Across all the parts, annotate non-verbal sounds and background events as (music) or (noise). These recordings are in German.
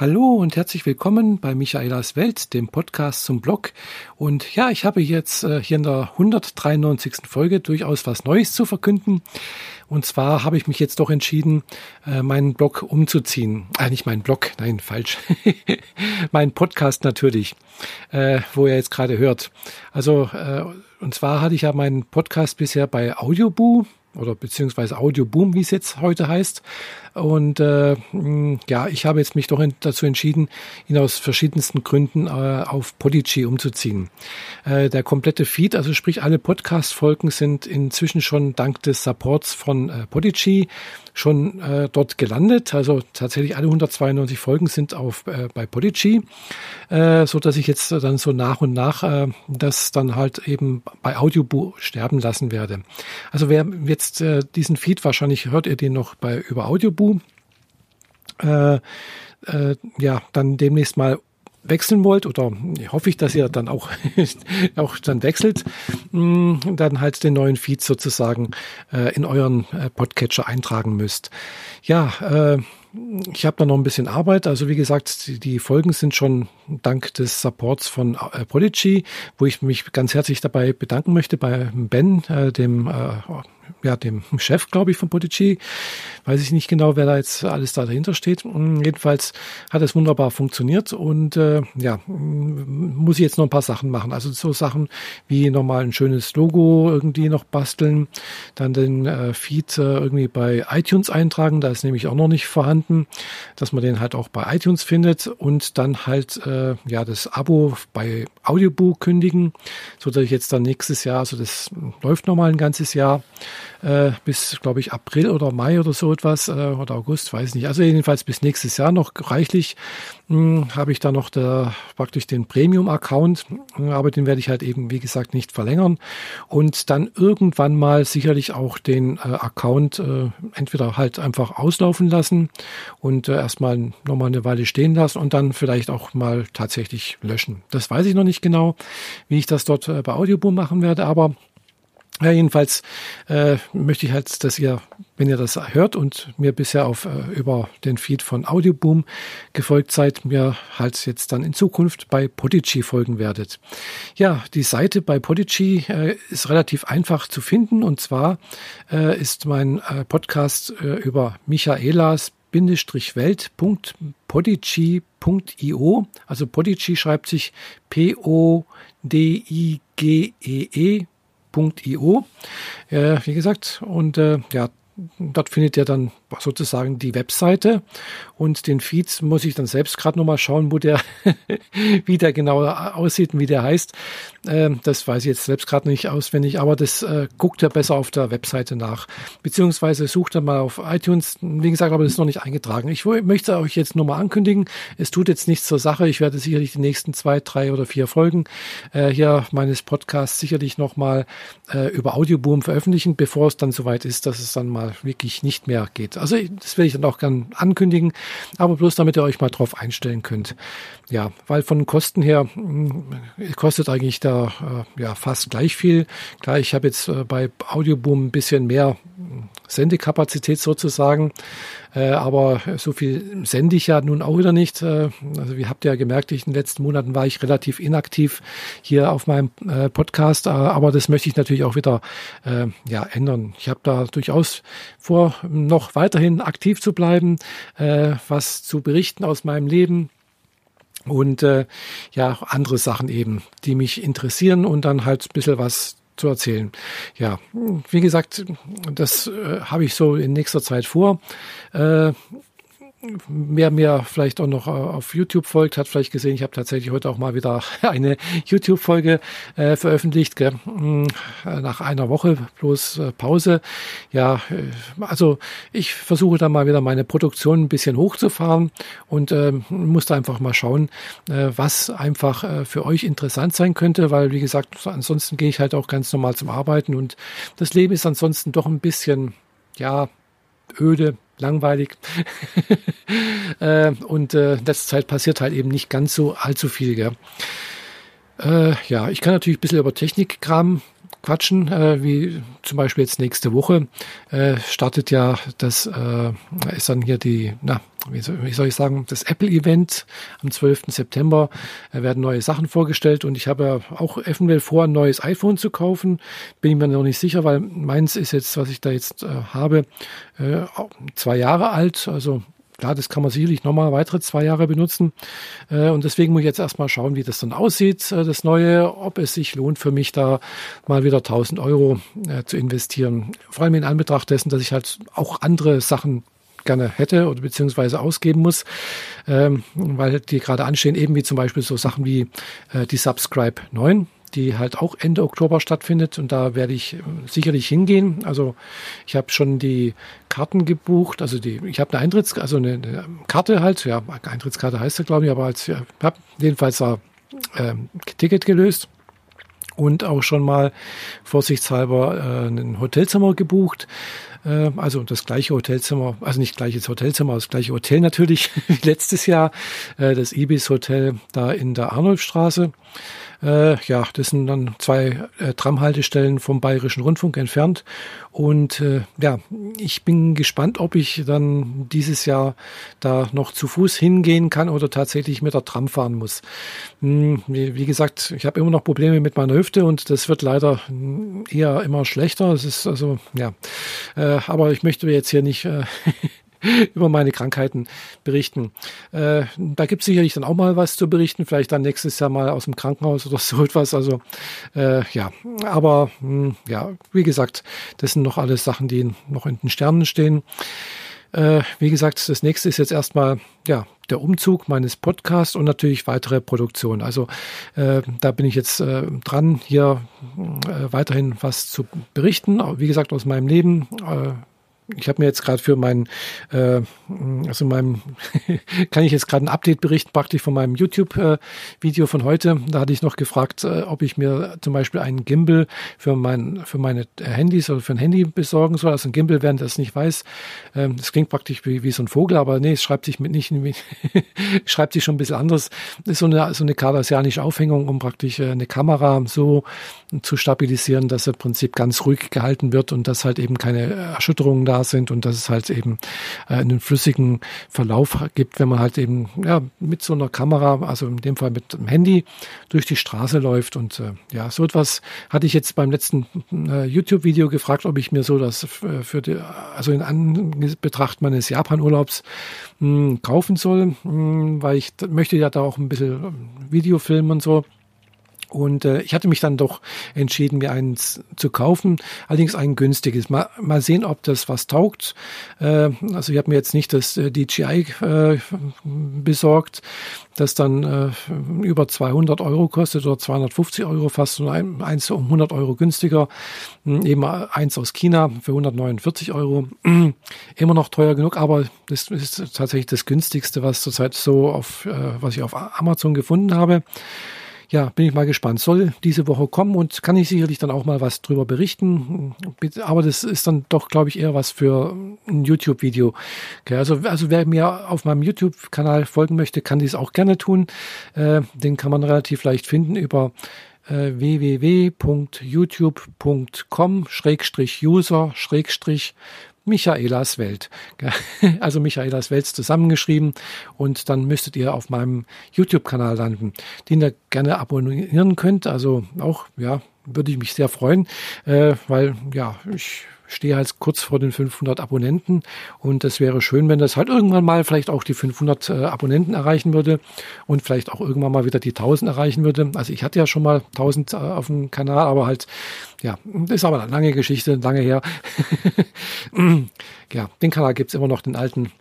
Hallo und herzlich willkommen bei Michaelas Welt, dem Podcast zum Blog. Und ja, ich habe jetzt äh, hier in der 193. Folge durchaus was Neues zu verkünden. Und zwar habe ich mich jetzt doch entschieden, äh, meinen Blog umzuziehen. Äh, nicht meinen Blog, nein, falsch. (laughs) mein Podcast natürlich, wo ihr jetzt gerade hört. Also, und zwar hatte ich ja meinen Podcast bisher bei Audioboo oder beziehungsweise Audio Boom, wie es jetzt heute heißt. Und äh, ja, ich habe jetzt mich doch dazu entschieden, ihn aus verschiedensten Gründen äh, auf Podigy umzuziehen. Äh, der komplette Feed, also sprich alle Podcast-Folgen sind inzwischen schon dank des Supports von äh, Podigy schon äh, dort gelandet. Also tatsächlich alle 192 Folgen sind auf äh, bei Podigy, äh, so dass ich jetzt dann so nach und nach äh, das dann halt eben bei Audioboo sterben lassen werde. Also wer jetzt äh, diesen Feed wahrscheinlich hört ihr den noch bei über Audioboo, äh, äh, ja dann demnächst mal wechseln wollt oder hoffe ich, dass ihr dann auch, (laughs) auch dann wechselt, mm, dann halt den neuen Feed sozusagen äh, in euren äh, Podcatcher eintragen müsst. Ja, äh, ich habe da noch ein bisschen Arbeit. Also wie gesagt, die, die Folgen sind schon dank des Supports von äh, Prodigy, wo ich mich ganz herzlich dabei bedanken möchte bei Ben, äh, dem äh, ja, dem Chef, glaube ich, von Podigy. Weiß ich nicht genau, wer da jetzt alles da dahinter steht. Mm, jedenfalls hat es wunderbar funktioniert und äh, ja, mm, muss ich jetzt noch ein paar Sachen machen. Also so Sachen wie nochmal ein schönes Logo irgendwie noch basteln, dann den äh, Feed äh, irgendwie bei iTunes eintragen, da ist nämlich auch noch nicht vorhanden, dass man den halt auch bei iTunes findet und dann halt äh, ja das Abo bei Audiobook kündigen, so dass ich jetzt dann nächstes Jahr, also das läuft nochmal ein ganzes Jahr, äh, bis, glaube ich, April oder Mai oder so etwas äh, oder August, weiß nicht. Also jedenfalls bis nächstes Jahr noch reichlich hm, habe ich da noch der, praktisch den Premium-Account, aber den werde ich halt eben, wie gesagt, nicht verlängern und dann irgendwann mal sicherlich auch den äh, Account äh, entweder halt einfach auslaufen lassen und äh, erstmal nochmal eine Weile stehen lassen und dann vielleicht auch mal tatsächlich löschen. Das weiß ich noch nicht genau, wie ich das dort äh, bei Audioboom machen werde, aber ja, jedenfalls äh, möchte ich halt, dass ihr, wenn ihr das hört und mir bisher auf äh, über den Feed von Audioboom gefolgt seid, mir halt jetzt dann in Zukunft bei Podigy folgen werdet. Ja, die Seite bei Podigy äh, ist relativ einfach zu finden und zwar äh, ist mein äh, Podcast äh, über Michaelas Welt.podigy.io. Also Podigy schreibt sich P-O-D-I-G-E-E. Äh, wie gesagt, und äh, ja, dort findet ihr dann sozusagen die Webseite und den Feed muss ich dann selbst gerade nochmal schauen, wo der, (laughs) wie der genau aussieht und wie der heißt. Ähm, das weiß ich jetzt selbst gerade nicht auswendig, aber das äh, guckt ihr besser auf der Webseite nach. Beziehungsweise sucht ihr mal auf iTunes. Wie gesagt, aber das ist noch nicht eingetragen. Ich möchte euch jetzt nur mal ankündigen, es tut jetzt nichts zur Sache. Ich werde sicherlich die nächsten zwei, drei oder vier Folgen äh, hier meines Podcasts sicherlich nochmal äh, über Audioboom veröffentlichen, bevor es dann soweit ist, dass es dann mal wirklich nicht mehr geht. Also das werde ich dann auch gern ankündigen, aber bloß damit ihr euch mal drauf einstellen könnt. Ja, weil von Kosten her hm, kostet eigentlich da äh, ja fast gleich viel. Klar, ich habe jetzt äh, bei Audioboom ein bisschen mehr hm, Sendekapazität sozusagen. Äh, aber so viel sende ich ja nun auch wieder nicht. Äh, also wie habt ihr ja gemerkt, ich in den letzten Monaten war ich relativ inaktiv hier auf meinem äh, Podcast, äh, aber das möchte ich natürlich auch wieder äh, ja, ändern. Ich habe da durchaus vor, noch weiterhin aktiv zu bleiben, äh, was zu berichten aus meinem Leben und äh, ja, andere Sachen eben, die mich interessieren und dann halt ein bisschen was zu erzählen. Ja, wie gesagt, das äh, habe ich so in nächster Zeit vor. Äh, wer mir vielleicht auch noch äh, auf YouTube folgt, hat vielleicht gesehen, ich habe tatsächlich heute auch mal wieder (laughs) eine YouTube-Folge äh, veröffentlicht, gell? Hm, nach einer Woche bloß äh, Pause. Ja, äh, also ich versuche da mal wieder meine Produktion ein bisschen hochzufahren und äh, muss da einfach mal schauen, äh, was einfach äh, für euch interessant sein könnte, weil wie gesagt, ansonsten gehe ich halt auch ganz normal zum Arbeiten und das Leben ist ansonsten doch ein bisschen, ja, öde, langweilig. (laughs) äh, und äh, in letzter Zeit passiert halt eben nicht ganz so allzu viel. Gell? Äh, ja, ich kann natürlich ein bisschen über Technikkram quatschen, äh, wie zum Beispiel jetzt nächste Woche äh, startet ja das, äh, ist dann hier die, na, wie soll, wie soll ich sagen, das Apple-Event am 12. September äh, werden neue Sachen vorgestellt und ich habe auch eventuell vor, ein neues iPhone zu kaufen. Bin ich mir noch nicht sicher, weil meins ist jetzt, was ich da jetzt äh, habe, äh, zwei Jahre alt, also Klar, das kann man sicherlich nochmal weitere zwei Jahre benutzen. Äh, und deswegen muss ich jetzt erstmal schauen, wie das dann aussieht, äh, das Neue, ob es sich lohnt für mich da mal wieder 1000 Euro äh, zu investieren. Vor allem in Anbetracht dessen, dass ich halt auch andere Sachen gerne hätte oder beziehungsweise ausgeben muss, ähm, weil die gerade anstehen, eben wie zum Beispiel so Sachen wie die Subscribe 9 die halt auch Ende Oktober stattfindet und da werde ich äh, sicherlich hingehen. Also ich habe schon die Karten gebucht, also die, ich habe eine Eintritts, also eine, eine, Karte halt, ja, Eintrittskarte heißt sie, glaube ich, aber als ja, habe jedenfalls da äh, Ticket gelöst und auch schon mal vorsichtshalber äh, ein Hotelzimmer gebucht. Äh, also das gleiche Hotelzimmer, also nicht gleiches Hotelzimmer, das gleiche Hotel natürlich (laughs) wie letztes Jahr, äh, das Ibis Hotel da in der Arnulfstraße. Äh, ja, das sind dann zwei äh, Tramhaltestellen vom Bayerischen Rundfunk entfernt. Und äh, ja, ich bin gespannt, ob ich dann dieses Jahr da noch zu Fuß hingehen kann oder tatsächlich mit der Tram fahren muss. Hm, wie, wie, gesagt, ich habe immer noch Probleme mit meiner Hüfte und das wird leider eher immer schlechter. Es ist also, ja, äh, aber ich möchte jetzt hier nicht äh, (laughs) über meine Krankheiten berichten. Äh, da gibt es sicherlich dann auch mal was zu berichten, vielleicht dann nächstes Jahr mal aus dem Krankenhaus oder (laughs) so etwas. Also äh, ja, aber mh, hm, ja, wie gesagt, das sind noch alles Sachen, die noch in den Sternen stehen. Äh, wie gesagt, das nächste ist jetzt erstmal ja der Umzug meines Podcasts und natürlich weitere Produktionen. Also äh, da bin ich jetzt äh, dran, hier äh, weiterhin was zu berichten. Wie gesagt, aus meinem Leben, äh, ich habe mir jetzt gerade für mein, äh, also meinem, (laughs) kann ich jetzt gerade ein Update berichten, praktisch von meinem YouTube-Video äh, von heute. Da hatte ich noch gefragt, äh, ob ich mir zum Beispiel einen Gimbal für mein, für meine Handys oder für ein Handy besorgen soll. Also ein Gimbal, wer das nicht weiß, äh, das klingt praktisch wie, wie so ein Vogel, aber nee, es schreibt sich mit nicht, (laughs) schreibt sich schon ein bisschen anders. Das ist so eine, so eine kardassianische Aufhängung, um praktisch äh, eine Kamera so zu stabilisieren, dass er im Prinzip ganz ruhig gehalten wird und dass halt eben keine Erschütterungen da sind und dass es halt eben äh, einen flüssigen Verlauf gibt, wenn man halt eben ja, mit so einer Kamera, also in dem Fall mit dem Handy, durch die Straße läuft. Und äh, ja, so etwas hatte ich jetzt beim letzten äh, YouTube-Video gefragt, ob ich mir so das äh, für die, also in Anbetracht meines Japan-Urlaubs hm, kaufen soll, mh, hm, weil ich möchte ja da auch ein bisschen Video filmen und so. Und äh, ich hatte mich dann doch entschieden, mir eins zu kaufen, allerdings ein günstiges. Mal, mal sehen, ob das was taugt. Äh, also ich habe mir jetzt nicht das äh, DJI äh, besorgt, das dann äh, über 200 Euro kostet oder 250 Euro fast, sondern eins um 100 Euro günstiger. Hm, eben eins aus China für 149 Euro. (clears throat) Immer noch teuer genug, aber das ist tatsächlich das günstigste, was zurzeit so auf, äh, was ich auf Amazon gefunden habe ja, bin ich mal gespannt. Soll diese Woche kommen und kann ich sicherlich dann auch mal was drüber berichten. Aber das ist dann doch, glaube ich, eher was für ein YouTube-Video. Okay, also, also wer mir auf meinem YouTube-Kanal folgen möchte, kann dies auch gerne tun. Äh, den kann man relativ leicht finden über äh, www.youtube.com-user- Michaelas Welt. (laughs) Also Michaelas Welt zusammengeschrieben und dann müsstet ihr auf meinem YouTube-Kanal landen, den ihr gerne abonnieren könnt. Also auch, ja, würde ich mich sehr freuen, äh, weil ja, ich stehe halt kurz vor den 500 Abonnenten und es wäre schön, wenn das halt irgendwann mal vielleicht auch die 500 äh, Abonnenten erreichen würde und vielleicht auch irgendwann mal wieder die 1000 erreichen würde. Also ich hatte ja schon mal 1000 äh, auf dem Kanal, aber halt, ja, ist aber eine lange Geschichte, lange her. (laughs) ja, den Kanal gibt's immer noch, den alten.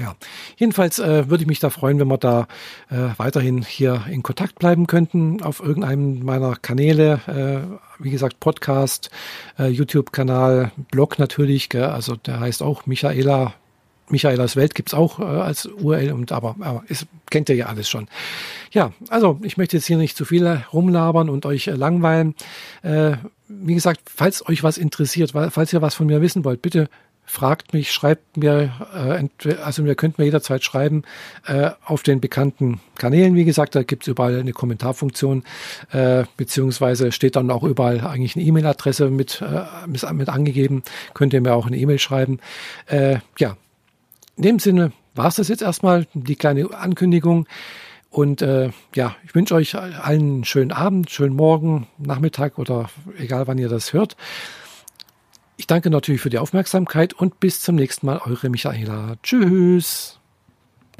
Ja, jedenfalls äh, würde ich mich da freuen, wenn wir da äh, weiterhin hier in Kontakt bleiben könnten auf irgendeinem meiner Kanäle. Äh, wie gesagt, Podcast, äh, YouTube-Kanal, Blog natürlich. Gell? Also der heißt auch Michaela. Michaelas Welt gibt's auch äh, als URL und aber, aber ist, kennt ihr ja alles schon. Ja, also ich möchte jetzt hier nicht zu viel rumlabern und euch äh, langweilen. Äh, wie gesagt, falls euch was interessiert, falls ihr was von mir wissen wollt, bitte fragt mich, schreibt mir, äh, also ihr könnt mir jederzeit schreiben äh, auf den bekannten Kanälen. Wie gesagt, da gibt es überall eine Kommentarfunktion, äh, beziehungsweise steht dann auch überall eigentlich eine E-Mail-Adresse mit, äh, mit angegeben. Könnt ihr mir auch eine E-Mail schreiben. Äh, ja, in dem Sinne war es das jetzt erstmal, die kleine Ankündigung. Und äh, ja, ich wünsche euch allen einen schönen Abend, schönen Morgen, Nachmittag oder egal wann ihr das hört. Ich danke natürlich für die Aufmerksamkeit und bis zum nächsten Mal, eure Michaela. Tschüss.